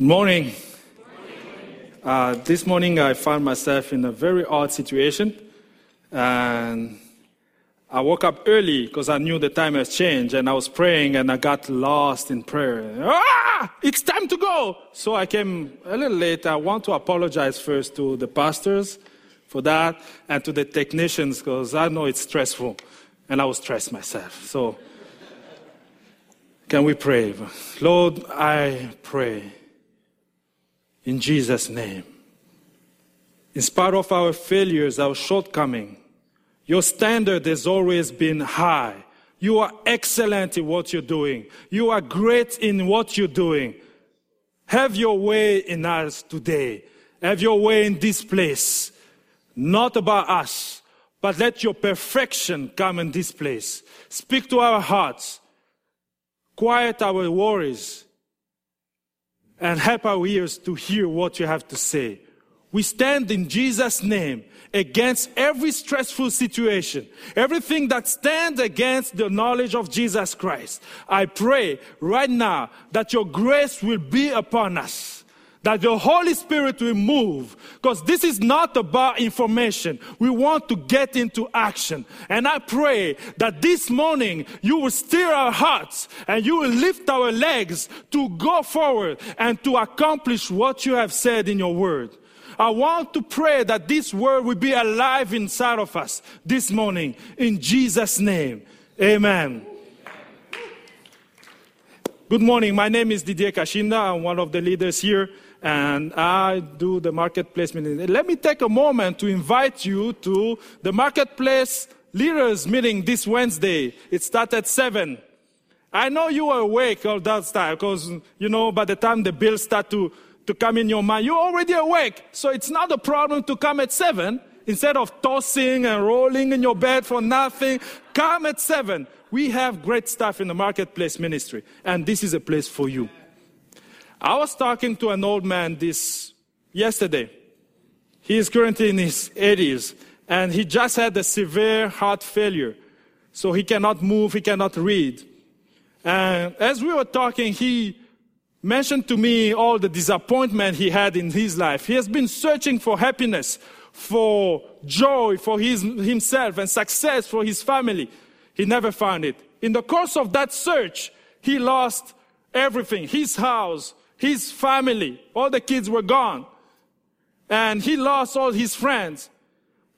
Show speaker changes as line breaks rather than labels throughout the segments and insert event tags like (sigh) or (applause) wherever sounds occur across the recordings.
Morning. Uh, this morning I found myself in a very odd situation. And I woke up early because I knew the time has changed and I was praying and I got lost in prayer. Ah, it's time to go. So I came a little late. I want to apologize first to the pastors for that and to the technicians because I know it's stressful and I was stressed myself. So can we pray? Lord, I pray in Jesus' name. In spite of our failures, our shortcomings, your standard has always been high. You are excellent in what you're doing. You are great in what you're doing. Have your way in us today. Have your way in this place. Not about us, but let your perfection come in this place. Speak to our hearts. Quiet our worries and help our ears to hear what you have to say. We stand in Jesus' name against every stressful situation, everything that stands against the knowledge of Jesus Christ. I pray right now that your grace will be upon us. That the Holy Spirit will move, because this is not about information. We want to get into action. And I pray that this morning you will stir our hearts and you will lift our legs to go forward and to accomplish what you have said in your word. I want to pray that this word will be alive inside of us this morning. In Jesus' name, amen. Good morning. My name is Didier Kashinda. I'm one of the leaders here, and I do the marketplace meeting. Let me take a moment to invite you to the marketplace leaders meeting this Wednesday. It starts at 7. I know you are awake all that time because, you know, by the time the bills start to, to come in your mind, you're already awake. So it's not a problem to come at 7 instead of tossing and rolling in your bed for nothing. Come at 7 we have great stuff in the marketplace ministry, and this is a place for you. I was talking to an old man this yesterday. He is currently in his 80s, and he just had a severe heart failure. So he cannot move, he cannot read. And as we were talking, he mentioned to me all the disappointment he had in his life. He has been searching for happiness, for joy for his, himself, and success for his family. He never found it. In the course of that search, he lost everything his house, his family, all the kids were gone. And he lost all his friends.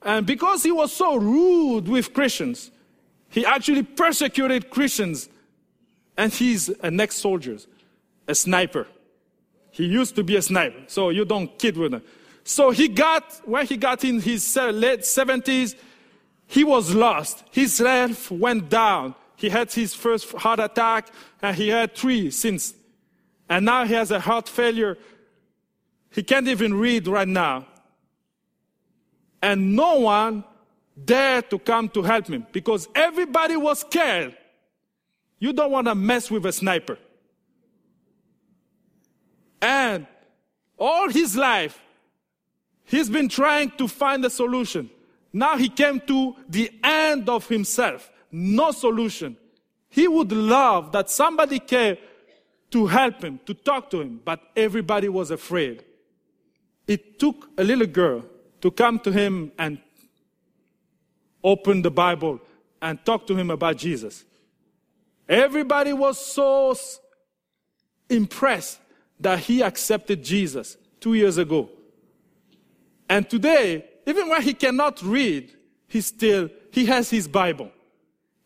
And because he was so rude with Christians, he actually persecuted Christians. And he's an ex soldier, a sniper. He used to be a sniper, so you don't kid with him. So he got, when he got in his late 70s, he was lost. His health went down. He had his first heart attack and he had three since. And now he has a heart failure. He can't even read right now. And no one dared to come to help him because everybody was scared. You don't want to mess with a sniper. And all his life, he's been trying to find a solution. Now he came to the end of himself. No solution. He would love that somebody came to help him, to talk to him, but everybody was afraid. It took a little girl to come to him and open the Bible and talk to him about Jesus. Everybody was so impressed that he accepted Jesus two years ago. And today, even when he cannot read, he still, he has his Bible.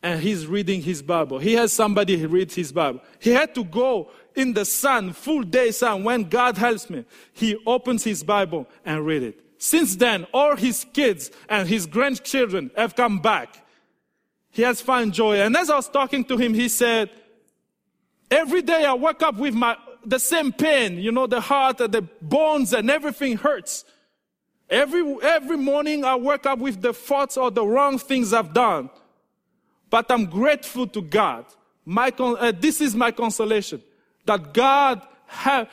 And he's reading his Bible. He has somebody who reads his Bible. He had to go in the sun, full day sun, when God helps me. He opens his Bible and read it. Since then, all his kids and his grandchildren have come back. He has found joy. And as I was talking to him, he said, every day I wake up with my, the same pain, you know, the heart, and the bones and everything hurts. Every, every morning I wake up with the thoughts of the wrong things I've done. But I'm grateful to God. My, uh, this is my consolation that God has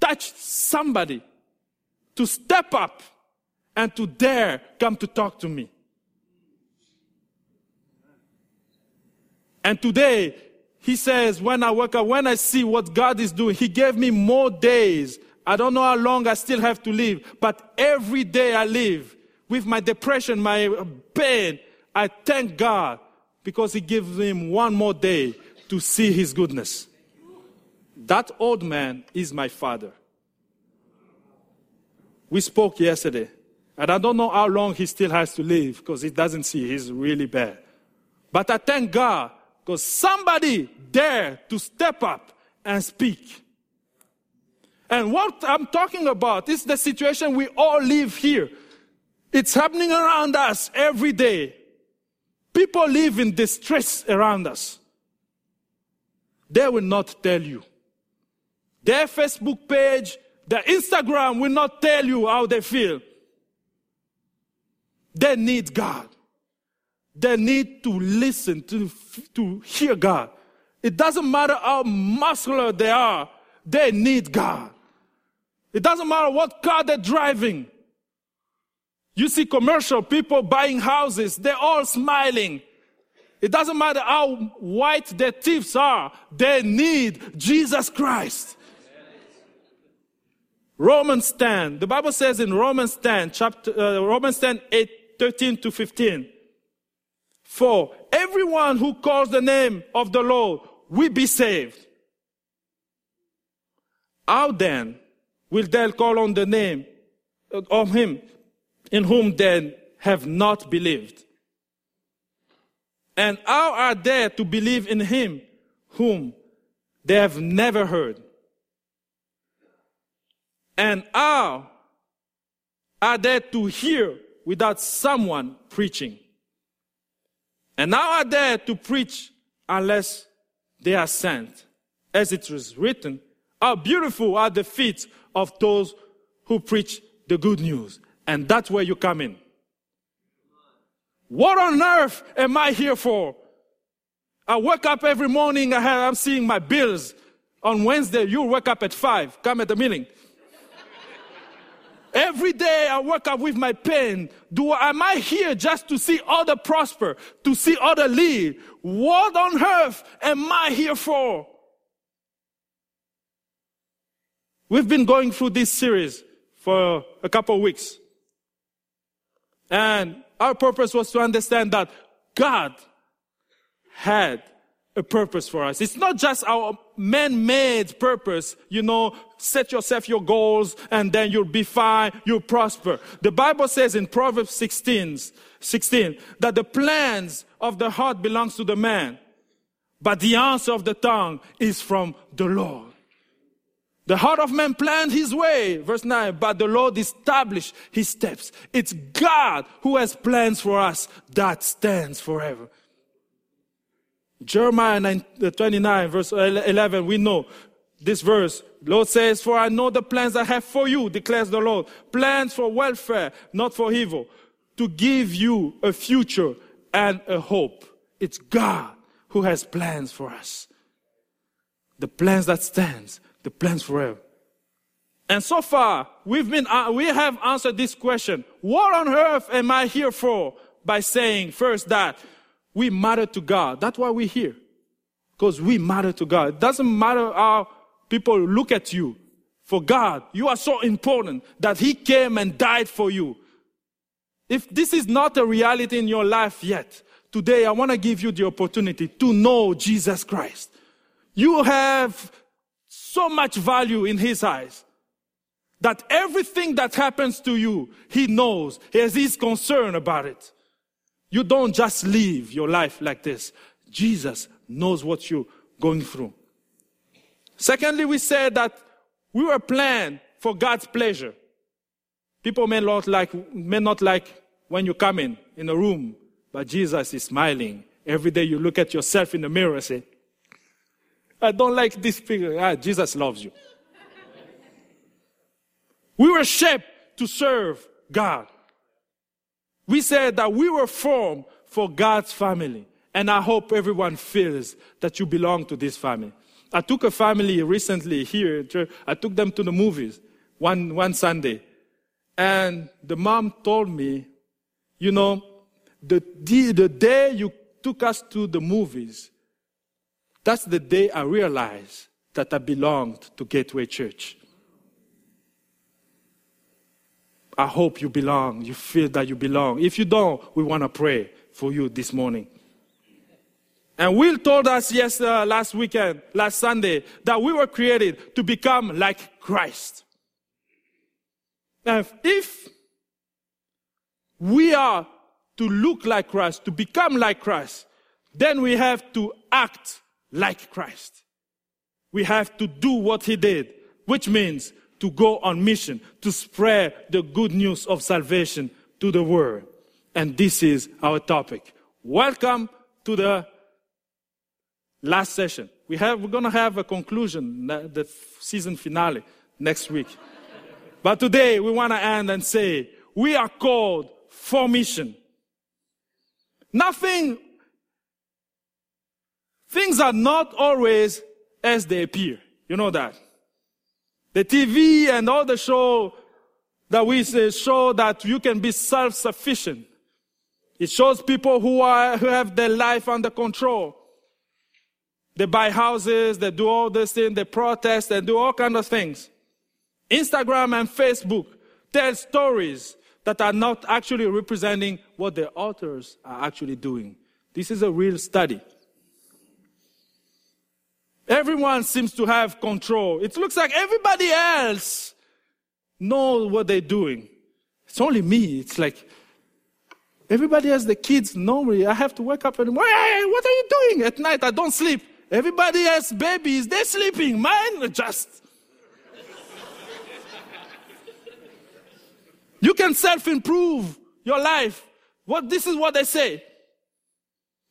touched somebody to step up and to dare come to talk to me. And today, he says, when I wake up, when I see what God is doing, he gave me more days I don't know how long I still have to live, but every day I live with my depression, my pain, I thank God because He gives him one more day to see His goodness. That old man is my father. We spoke yesterday, and I don't know how long he still has to live because he doesn't see he's really bad. But I thank God because somebody dared to step up and speak. And what I'm talking about is the situation we all live here. It's happening around us every day. People live in distress around us. They will not tell you. Their Facebook page, their Instagram will not tell you how they feel. They need God. They need to listen, to, to hear God. It doesn't matter how muscular they are, they need God. It doesn't matter what car they're driving. You see commercial people buying houses, they're all smiling. It doesn't matter how white their teeth are, they need Jesus Christ. Romans 10. The Bible says in Romans 10, chapter, uh, Romans 10, 8, 13 to 15. For everyone who calls the name of the Lord will be saved. How then will they call on the name of him in whom they have not believed? And how are they to believe in him whom they have never heard? And how are they to hear without someone preaching? And how are they to preach unless they are sent? As it was written, how beautiful are the feet of those who preach the good news. And that's where you come in. What on earth am I here for? I wake up every morning, I'm seeing my bills. On Wednesday, you wake up at five, come at the meeting. Every day I wake up with my pain. Do I am I here just to see other prosper, to see other live? What on earth am I here for? We've been going through this series for a couple of weeks. And our purpose was to understand that God had a purpose for us. It's not just our man-made purpose, you know, set yourself your goals and then you'll be fine, you'll prosper. The Bible says in Proverbs 16, 16 that the plans of the heart belongs to the man, but the answer of the tongue is from the Lord. The heart of man planned his way, verse 9, but the Lord established his steps. It's God who has plans for us that stands forever. Jeremiah 9, uh, 29, verse 11, we know this verse. Lord says, For I know the plans I have for you, declares the Lord. Plans for welfare, not for evil, to give you a future and a hope. It's God who has plans for us. The plans that stands, the plans forever. And so far, we've been, uh, we have answered this question. What on earth am I here for? By saying first that we matter to God. That's why we're here. Because we matter to God. It doesn't matter how people look at you. For God, you are so important that He came and died for you. If this is not a reality in your life yet, today I want to give you the opportunity to know Jesus Christ. You have so much value in His eyes that everything that happens to you, He knows. He has His concern about it. You don't just live your life like this. Jesus knows what you're going through. Secondly, we said that we were planned for God's pleasure. People may not like, may not like when you come in, in a room, but Jesus is smiling. Every day you look at yourself in the mirror and say, I don't like this figure. Ah, Jesus loves you. we were shaped to serve God. We said that we were formed for God's family. And I hope everyone feels that you belong to this family. I took a family recently here. I took them to the movies one, one Sunday. And the mom told me, you know, the, the day you took us to the movies, that's the day I realized that I belonged to Gateway Church. I hope you belong. You feel that you belong. If you don't, we want to pray for you this morning. And Will told us yes uh, last weekend, last Sunday, that we were created to become like Christ. And if we are to look like Christ, to become like Christ, then we have to act like Christ. We have to do what he did, which means to go on mission, to spread the good news of salvation to the world. And this is our topic. Welcome to the last session. We have, we're going to have a conclusion, the season finale next week. (laughs) but today we want to end and say, we are called for mission. Nothing, things are not always as they appear. You know that. The TV and all the show that we say show that you can be self-sufficient. It shows people who are, who have their life under control. They buy houses, they do all this thing, they protest, they do all kind of things. Instagram and Facebook tell stories that are not actually representing what the authors are actually doing. This is a real study. Everyone seems to have control. It looks like everybody else knows what they're doing. It's only me. It's like everybody has the kids. Normally, I have to wake up and hey, what are you doing at night? I don't sleep. Everybody has babies. They're sleeping. Mine just. you can self-improve your life. What this is what they say.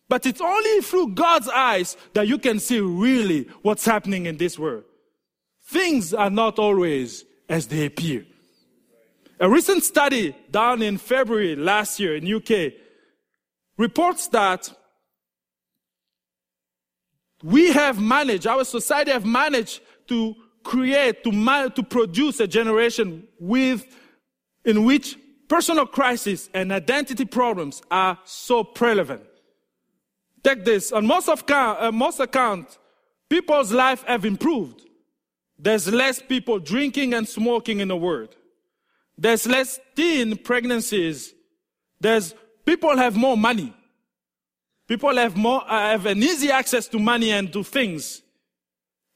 But it's only through God's eyes that you can see really what's happening in this world. Things are not always as they appear. A recent study done in February last year in UK reports that we have managed, our society have managed to create, to, man, to produce a generation with, in which personal crisis and identity problems are so prevalent. Take this. On most of uh, most account, people's life have improved. There's less people drinking and smoking in the world. There's less teen pregnancies. There's people have more money. People have more uh, have an easy access to money and to things.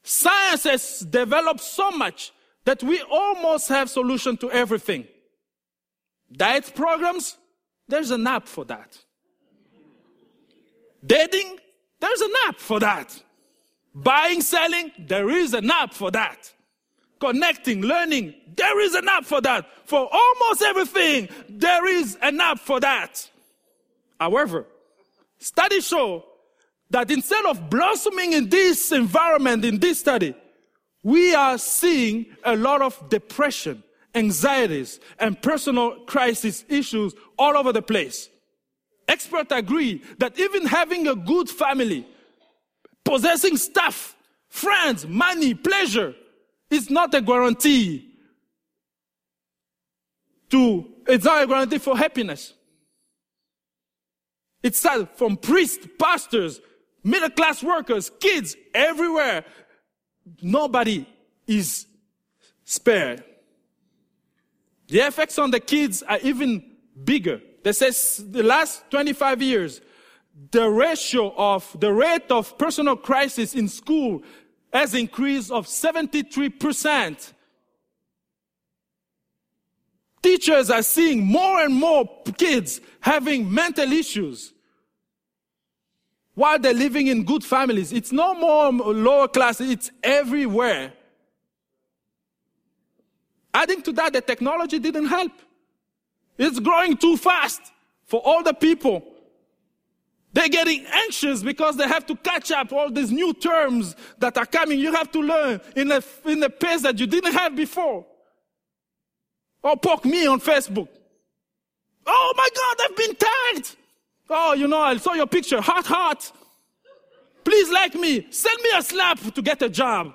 Science has developed so much that we almost have solution to everything. Diet programs, there's an app for that. Dating, there's an app for that. Buying, selling, there is an app for that. Connecting, learning, there is an app for that. For almost everything, there is an app for that. However, studies show that instead of blossoming in this environment, in this study, we are seeing a lot of depression, anxieties, and personal crisis issues all over the place. Experts agree that even having a good family, possessing stuff, friends, money, pleasure, is not a guarantee to, it's not a guarantee for happiness. It's sad from priests, pastors, middle class workers, kids, everywhere. Nobody is spared. The effects on the kids are even bigger that says the last 25 years, the ratio of the rate of personal crisis in school has increased of 73%. Teachers are seeing more and more kids having mental issues while they're living in good families. It's no more lower class, it's everywhere. Adding to that, the technology didn't help. It's growing too fast for all the people. They're getting anxious because they have to catch up all these new terms that are coming. You have to learn in a, in a pace that you didn't have before. Or oh, poke me on Facebook. Oh my God, I've been tagged. Oh, you know, I saw your picture. Heart, heart. Please like me. Send me a slap to get a job.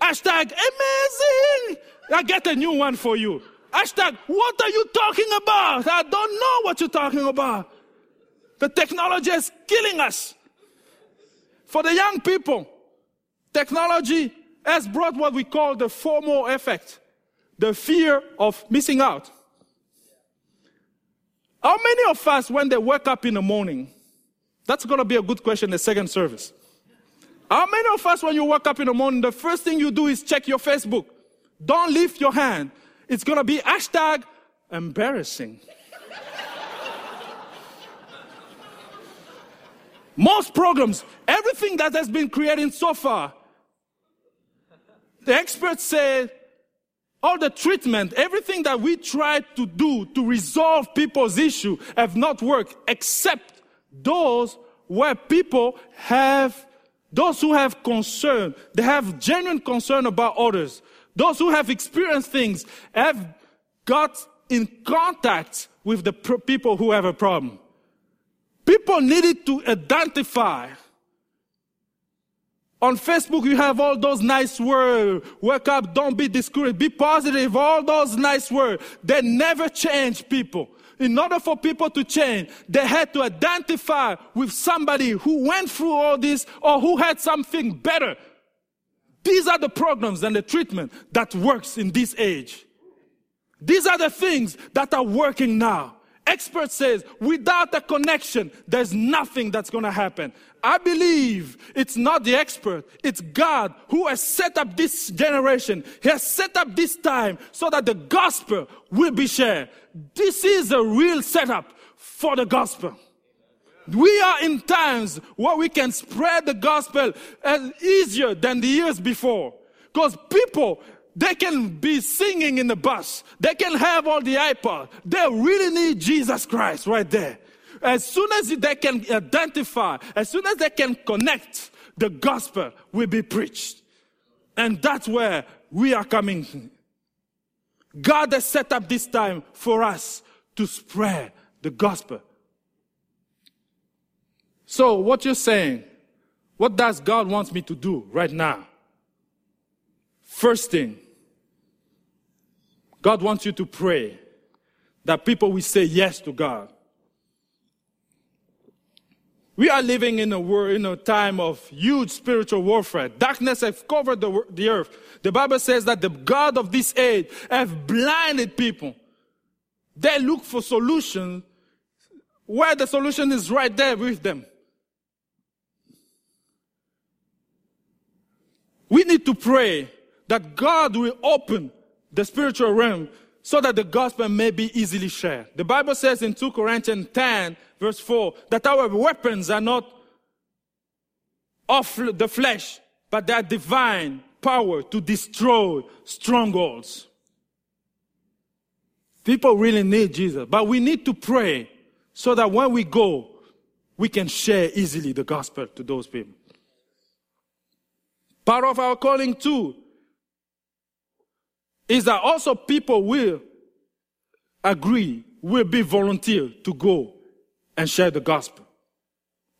Hashtag amazing. I get a new one for you. Hashtag, what are you talking about? I don't know what you're talking about. The technology is killing us. For the young people, technology has brought what we call the FOMO effect. the fear of missing out. How many of us, when they wake up in the morning, that's going to be a good question the second service. How many of us, when you wake up in the morning, the first thing you do is check your Facebook? Don't lift your hand. It's to be hashtag embarrassing. Most programs, everything that has been created so far, the experts say all the treatment, everything that we tried to do to resolve people's issue have not worked except those where people have, those who have concern, they have genuine concern about others. Those who have experienced things have got in contact with the people who have a problem. People needed to identify. On Facebook, you have all those nice words. Wake up, don't be discouraged, be positive, all those nice words. They never change people. In order for people to change, they had to identify with somebody who went through all this or who had something better. These are the programs and the treatment that works in this age. These are the things that are working now. Expert says without a connection, there's nothing that's going to happen. I believe it's not the expert, it's God who has set up this generation. He has set up this time so that the gospel will be shared. This is a real setup for the gospel. We are in times where we can spread the gospel easier than the years before. Because people they can be singing in the bus. They can have all the iPod. They really need Jesus Christ right there. As soon as they can identify, as soon as they can connect, the gospel will be preached. And that's where we are coming. God has set up this time for us to spread the gospel. So what you're saying, what does God want me to do right now? First thing, God wants you to pray that people will say yes to God. We are living in a world, in a time of huge spiritual warfare. Darkness has covered the, the earth. The Bible says that the God of this age have blinded people. They look for solutions where the solution is right there with them. We need to pray that God will open the spiritual realm so that the gospel may be easily shared. The Bible says in 2 Corinthians 10 verse 4 that our weapons are not of the flesh, but they are divine power to destroy strongholds. People really need Jesus, but we need to pray so that when we go, we can share easily the gospel to those people. Part of our calling too is that also people will agree, will be volunteer to go and share the gospel.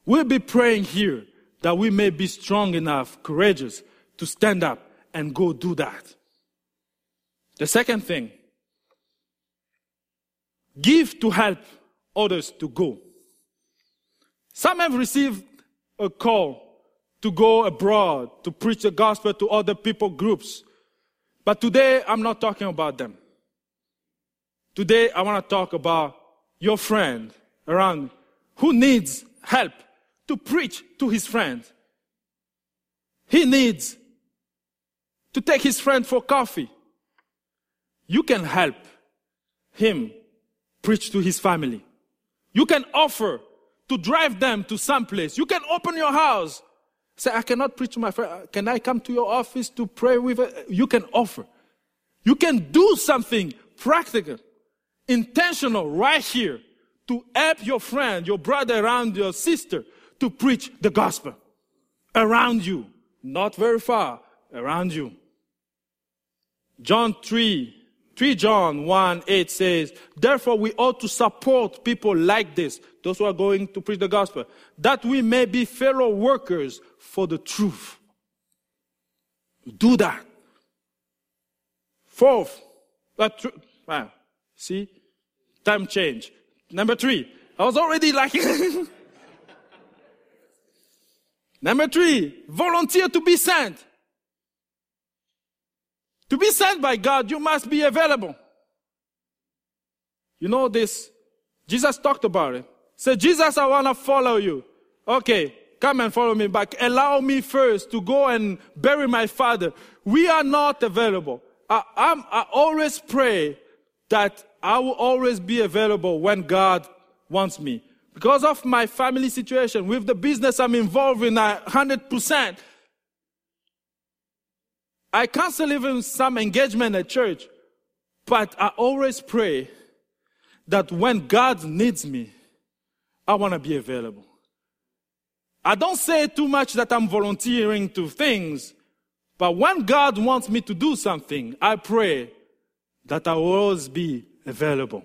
We'll be praying here that we may be strong enough, courageous to stand up and go do that. The second thing, give to help others to go. Some have received a call to go abroad to preach the gospel to other people groups. But today, I'm not talking about them. Today, I want to talk about your friend around who needs help to preach to his friend. He needs to take his friend for coffee. You can help him preach to his family. You can offer to drive them to some place. You can open your house Say, I cannot preach to my friend. Can I come to your office to pray with her? You can offer. You can do something practical, intentional right here to help your friend, your brother around your sister to preach the gospel around you. Not very far, around you. John 3, 3 John 1, 8 says, Therefore we ought to support people like this, those who are going to preach the gospel, that we may be fellow workers for the truth. Do that. Fourth, that tr- wow, see, time change. Number three, I was already like. (laughs) Number three, volunteer to be sent. To be sent by God, you must be available. You know this? Jesus talked about it. Say, Jesus, I want to follow you. Okay, come and follow me back. Allow me first to go and bury my father. We are not available. I, I always pray that I will always be available when God wants me. Because of my family situation, with the business I'm involved in, 100%, I cancel even some engagement at church. But I always pray that when God needs me, I want to be available. I don't say too much that I'm volunteering to things, but when God wants me to do something, I pray that I will always be available.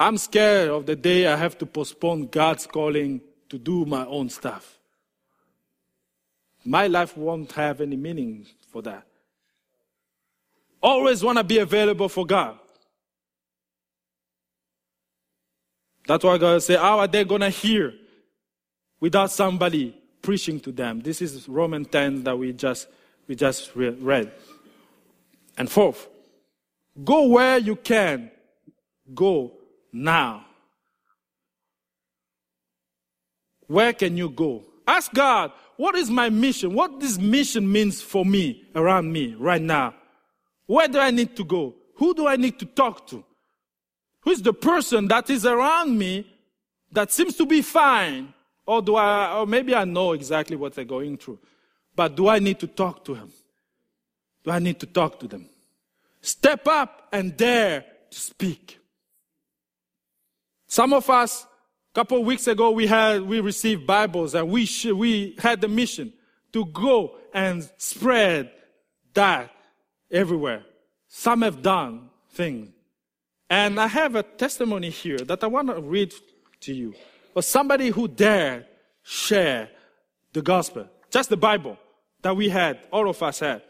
I'm scared of the day I have to postpone God's calling to do my own stuff. My life won't have any meaning for that. Always want to be available for God. That's why God say, How are they going to hear without somebody preaching to them? This is Roman 10 that we just, we just read. And fourth, go where you can. Go now. Where can you go? Ask God, what is my mission? What this mission means for me, around me, right now. Where do I need to go? Who do I need to talk to? Who's the person that is around me that seems to be fine? Or do I, or maybe I know exactly what they're going through. But do I need to talk to him? Do I need to talk to them? Step up and dare to speak. Some of us, a couple of weeks ago, we had, we received Bibles and we, sh- we had the mission to go and spread that everywhere. Some have done things. And I have a testimony here that I want to read to you. For somebody who dared share the gospel, just the Bible that we had, all of us had.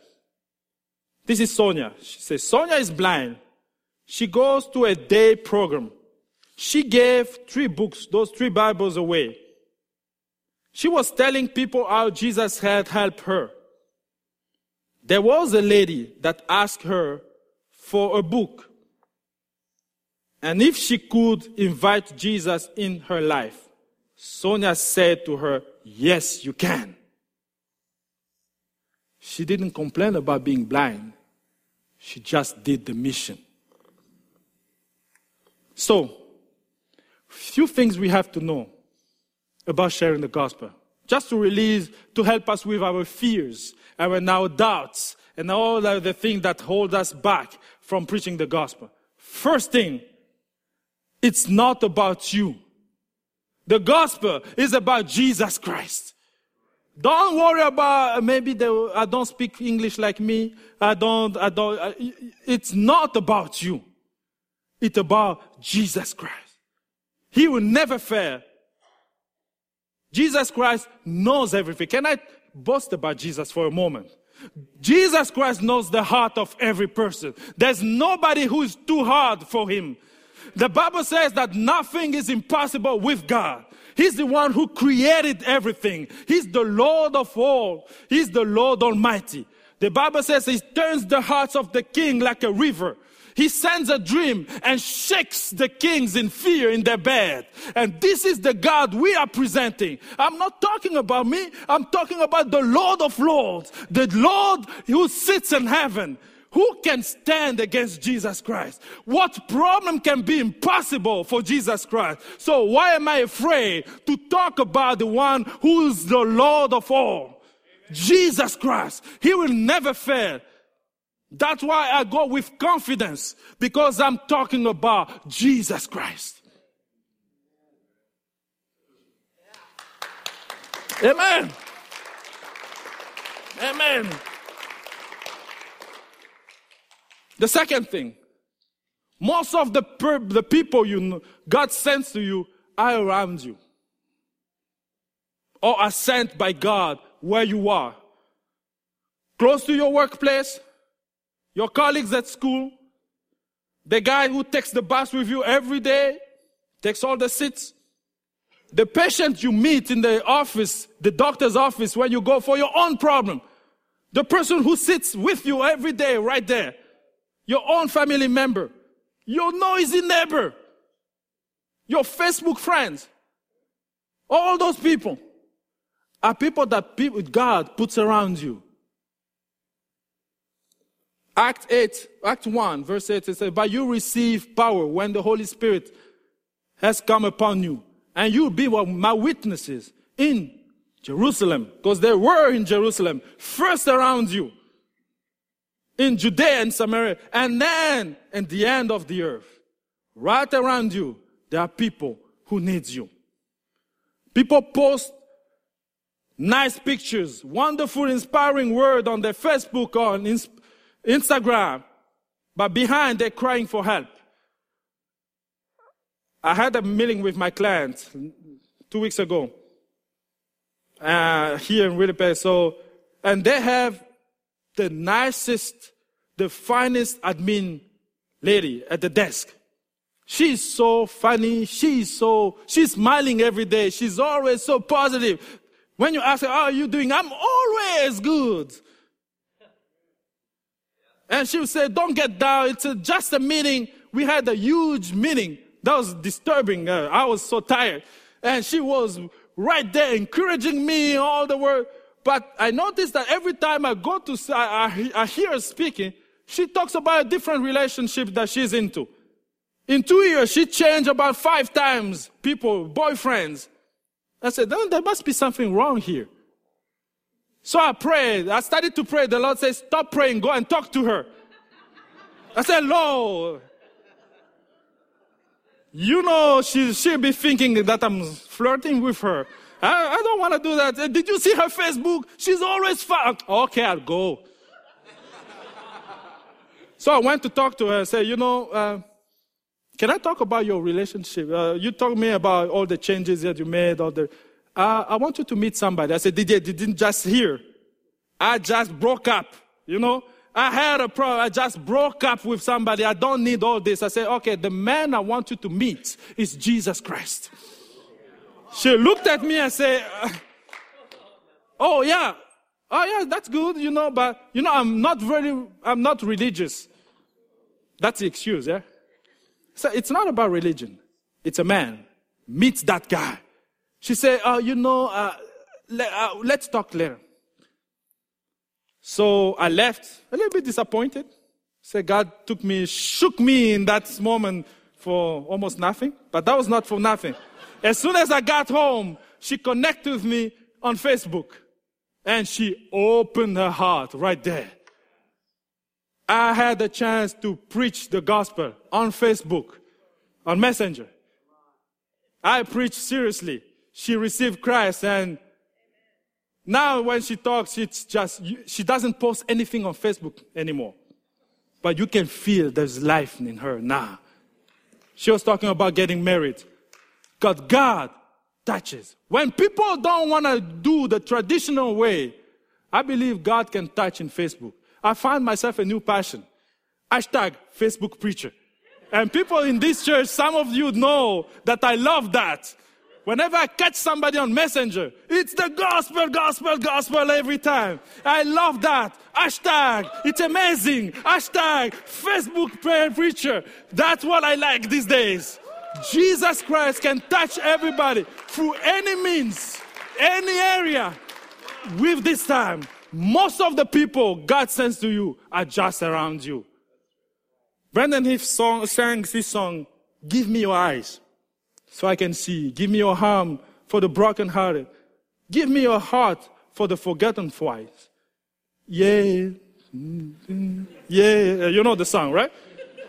This is Sonia. She says, Sonia is blind. She goes to a day program. She gave three books, those three Bibles away. She was telling people how Jesus had helped her. There was a lady that asked her for a book. And if she could invite Jesus in her life, Sonia said to her, Yes, you can. She didn't complain about being blind. She just did the mission. So, few things we have to know about sharing the gospel. Just to release, to help us with our fears and our doubts and all the things that hold us back from preaching the gospel. First thing, it's not about you. The gospel is about Jesus Christ. Don't worry about maybe the, I don't speak English like me. I don't, I don't, I, it's not about you. It's about Jesus Christ. He will never fail. Jesus Christ knows everything. Can I boast about Jesus for a moment? Jesus Christ knows the heart of every person. There's nobody who is too hard for him. The Bible says that nothing is impossible with God. He's the one who created everything. He's the Lord of all. He's the Lord Almighty. The Bible says he turns the hearts of the king like a river. He sends a dream and shakes the kings in fear in their bed. And this is the God we are presenting. I'm not talking about me. I'm talking about the Lord of Lords, the Lord who sits in heaven. Who can stand against Jesus Christ? What problem can be impossible for Jesus Christ? So why am I afraid to talk about the one who is the Lord of all? Jesus Christ. He will never fail. That's why I go with confidence because I'm talking about Jesus Christ. Amen. Amen. The second thing, most of the, per- the people you know, God sends to you are around you or are sent by God where you are. Close to your workplace, your colleagues at school, the guy who takes the bus with you every day, takes all the seats, the patient you meet in the office, the doctor's office, where you go for your own problem. The person who sits with you every day right there. Your own family member. Your noisy neighbor. Your Facebook friends. All those people are people that people, God puts around you. Act 8, Act 1, verse 8, it says, But you receive power when the Holy Spirit has come upon you, and you'll be my witnesses in Jerusalem, because they were in Jerusalem, first around you, in Judea and Samaria, and then in the end of the earth. Right around you, there are people who need you. People post nice pictures, wonderful, inspiring word on their Facebook or on Instagram, but behind they're crying for help. I had a meeting with my client two weeks ago uh, here in Winnipeg. So, and they have the nicest, the finest admin lady at the desk. She's so funny. She's so, she's smiling every day. She's always so positive. When you ask her, how are you doing? I'm always good. And she would say, don't get down. It's a, just a meeting. We had a huge meeting. That was disturbing. Uh, I was so tired. And she was right there encouraging me all the word. But I noticed that every time I go to, I, I, I hear her speaking, she talks about a different relationship that she's into. In two years, she changed about five times people, boyfriends. I said, there must be something wrong here. So I prayed. I started to pray. The Lord says, stop praying. Go and talk to her. I said, Lord, you know, she, she'll be thinking that I'm flirting with her. I, I don't want to do that. Did you see her Facebook? She's always fun. Okay, I'll go. (laughs) so I went to talk to her and say, you know, uh, can I talk about your relationship? Uh, you told me about all the changes that you made. All the, uh, I want you to meet somebody. I said, did you didn't just hear? I just broke up. You know, I had a problem. I just broke up with somebody. I don't need all this. I said, okay, the man I want you to meet is Jesus Christ. She looked at me and said, uh, oh yeah, oh yeah, that's good, you know, but you know, I'm not very, I'm not religious. That's the excuse, yeah? So it's not about religion. It's a man. Meets that guy. She said, oh, you know, uh, let, uh, let's talk later. So I left a little bit disappointed. Say God took me, shook me in that moment for almost nothing, but that was not for nothing. As soon as I got home, she connected with me on Facebook and she opened her heart right there. I had the chance to preach the gospel on Facebook, on Messenger. I preached seriously. She received Christ and now when she talks, it's just, she doesn't post anything on Facebook anymore. But you can feel there's life in her now. She was talking about getting married. Because God touches. When people don't want to do the traditional way, I believe God can touch in Facebook. I find myself a new passion. Hashtag Facebook preacher. And people in this church, some of you know that I love that. Whenever I catch somebody on Messenger, it's the gospel, gospel, gospel every time. I love that. Hashtag, it's amazing. Hashtag, Facebook prayer preacher. That's what I like these days. Jesus Christ can touch everybody through any means, any area. With this time, most of the people God sends to you are just around you. Brandon Heath song, sang this song, Give Me Your Eyes so I can see. Give me your arm for the brokenhearted. Give me your heart for the forgotten twice. Yeah. Mm-hmm. Yeah. You know the song, right?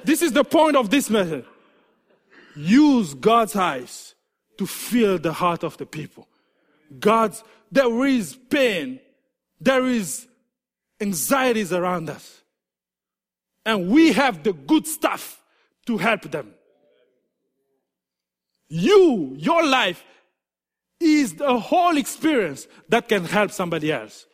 This is the point of this message. Use God's eyes to feel the heart of the people. God's, there is pain. There is anxieties around us. And we have the good stuff to help them. You, your life is the whole experience that can help somebody else.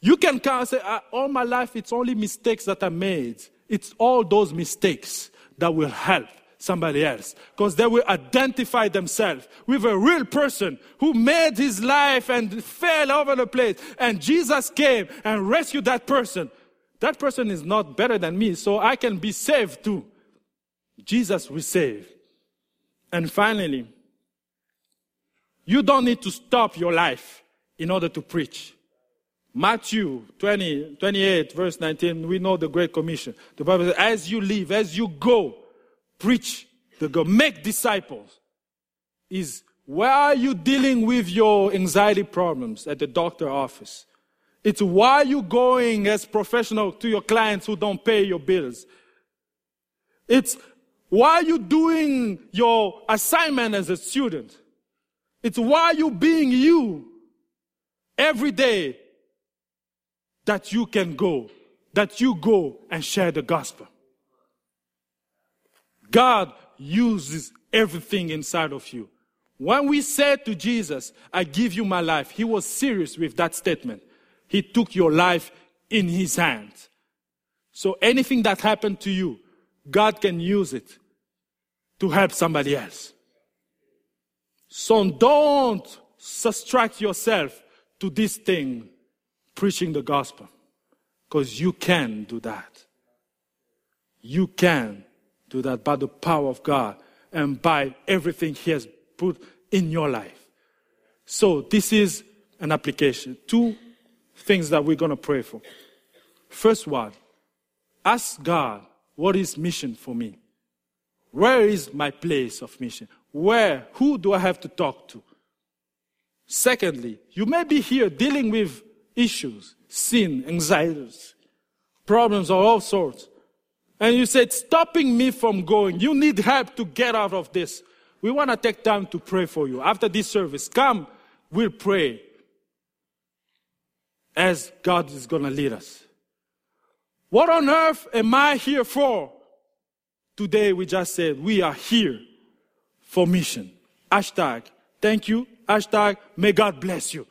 You can say, ah, all my life it's only mistakes that I made. It's all those mistakes that will help somebody else because they will identify themselves with a real person who made his life and fell over the place. And Jesus came and rescued that person. That person is not better than me, so I can be saved too. Jesus will save. And finally, you don't need to stop your life in order to preach. Matthew 20, 28, verse 19, we know the Great Commission. The Bible says, as you live, as you go, preach the go, make disciples. Is where are you dealing with your anxiety problems at the doctor office? It's why you going as professional to your clients who don't pay your bills. It's why you doing your assignment as a student. It's why you being you every day that you can go, that you go and share the gospel. God uses everything inside of you. When we said to Jesus, I give you my life, he was serious with that statement. He took your life in his hands. So anything that happened to you, God can use it to help somebody else. So don't subtract yourself to this thing, preaching the gospel, because you can do that. You can do that by the power of God and by everything He has put in your life. So this is an application. Two things that we're going to pray for. First one, ask God, what is mission for me? Where is my place of mission? Where, who do I have to talk to? Secondly, you may be here dealing with issues, sin, anxieties, problems of all sorts. And you said, stopping me from going. You need help to get out of this. We want to take time to pray for you. After this service, come, we'll pray as God is going to lead us. What on earth am I here for? Today we just said we are here for mission. Hashtag thank you. Hashtag may God bless you.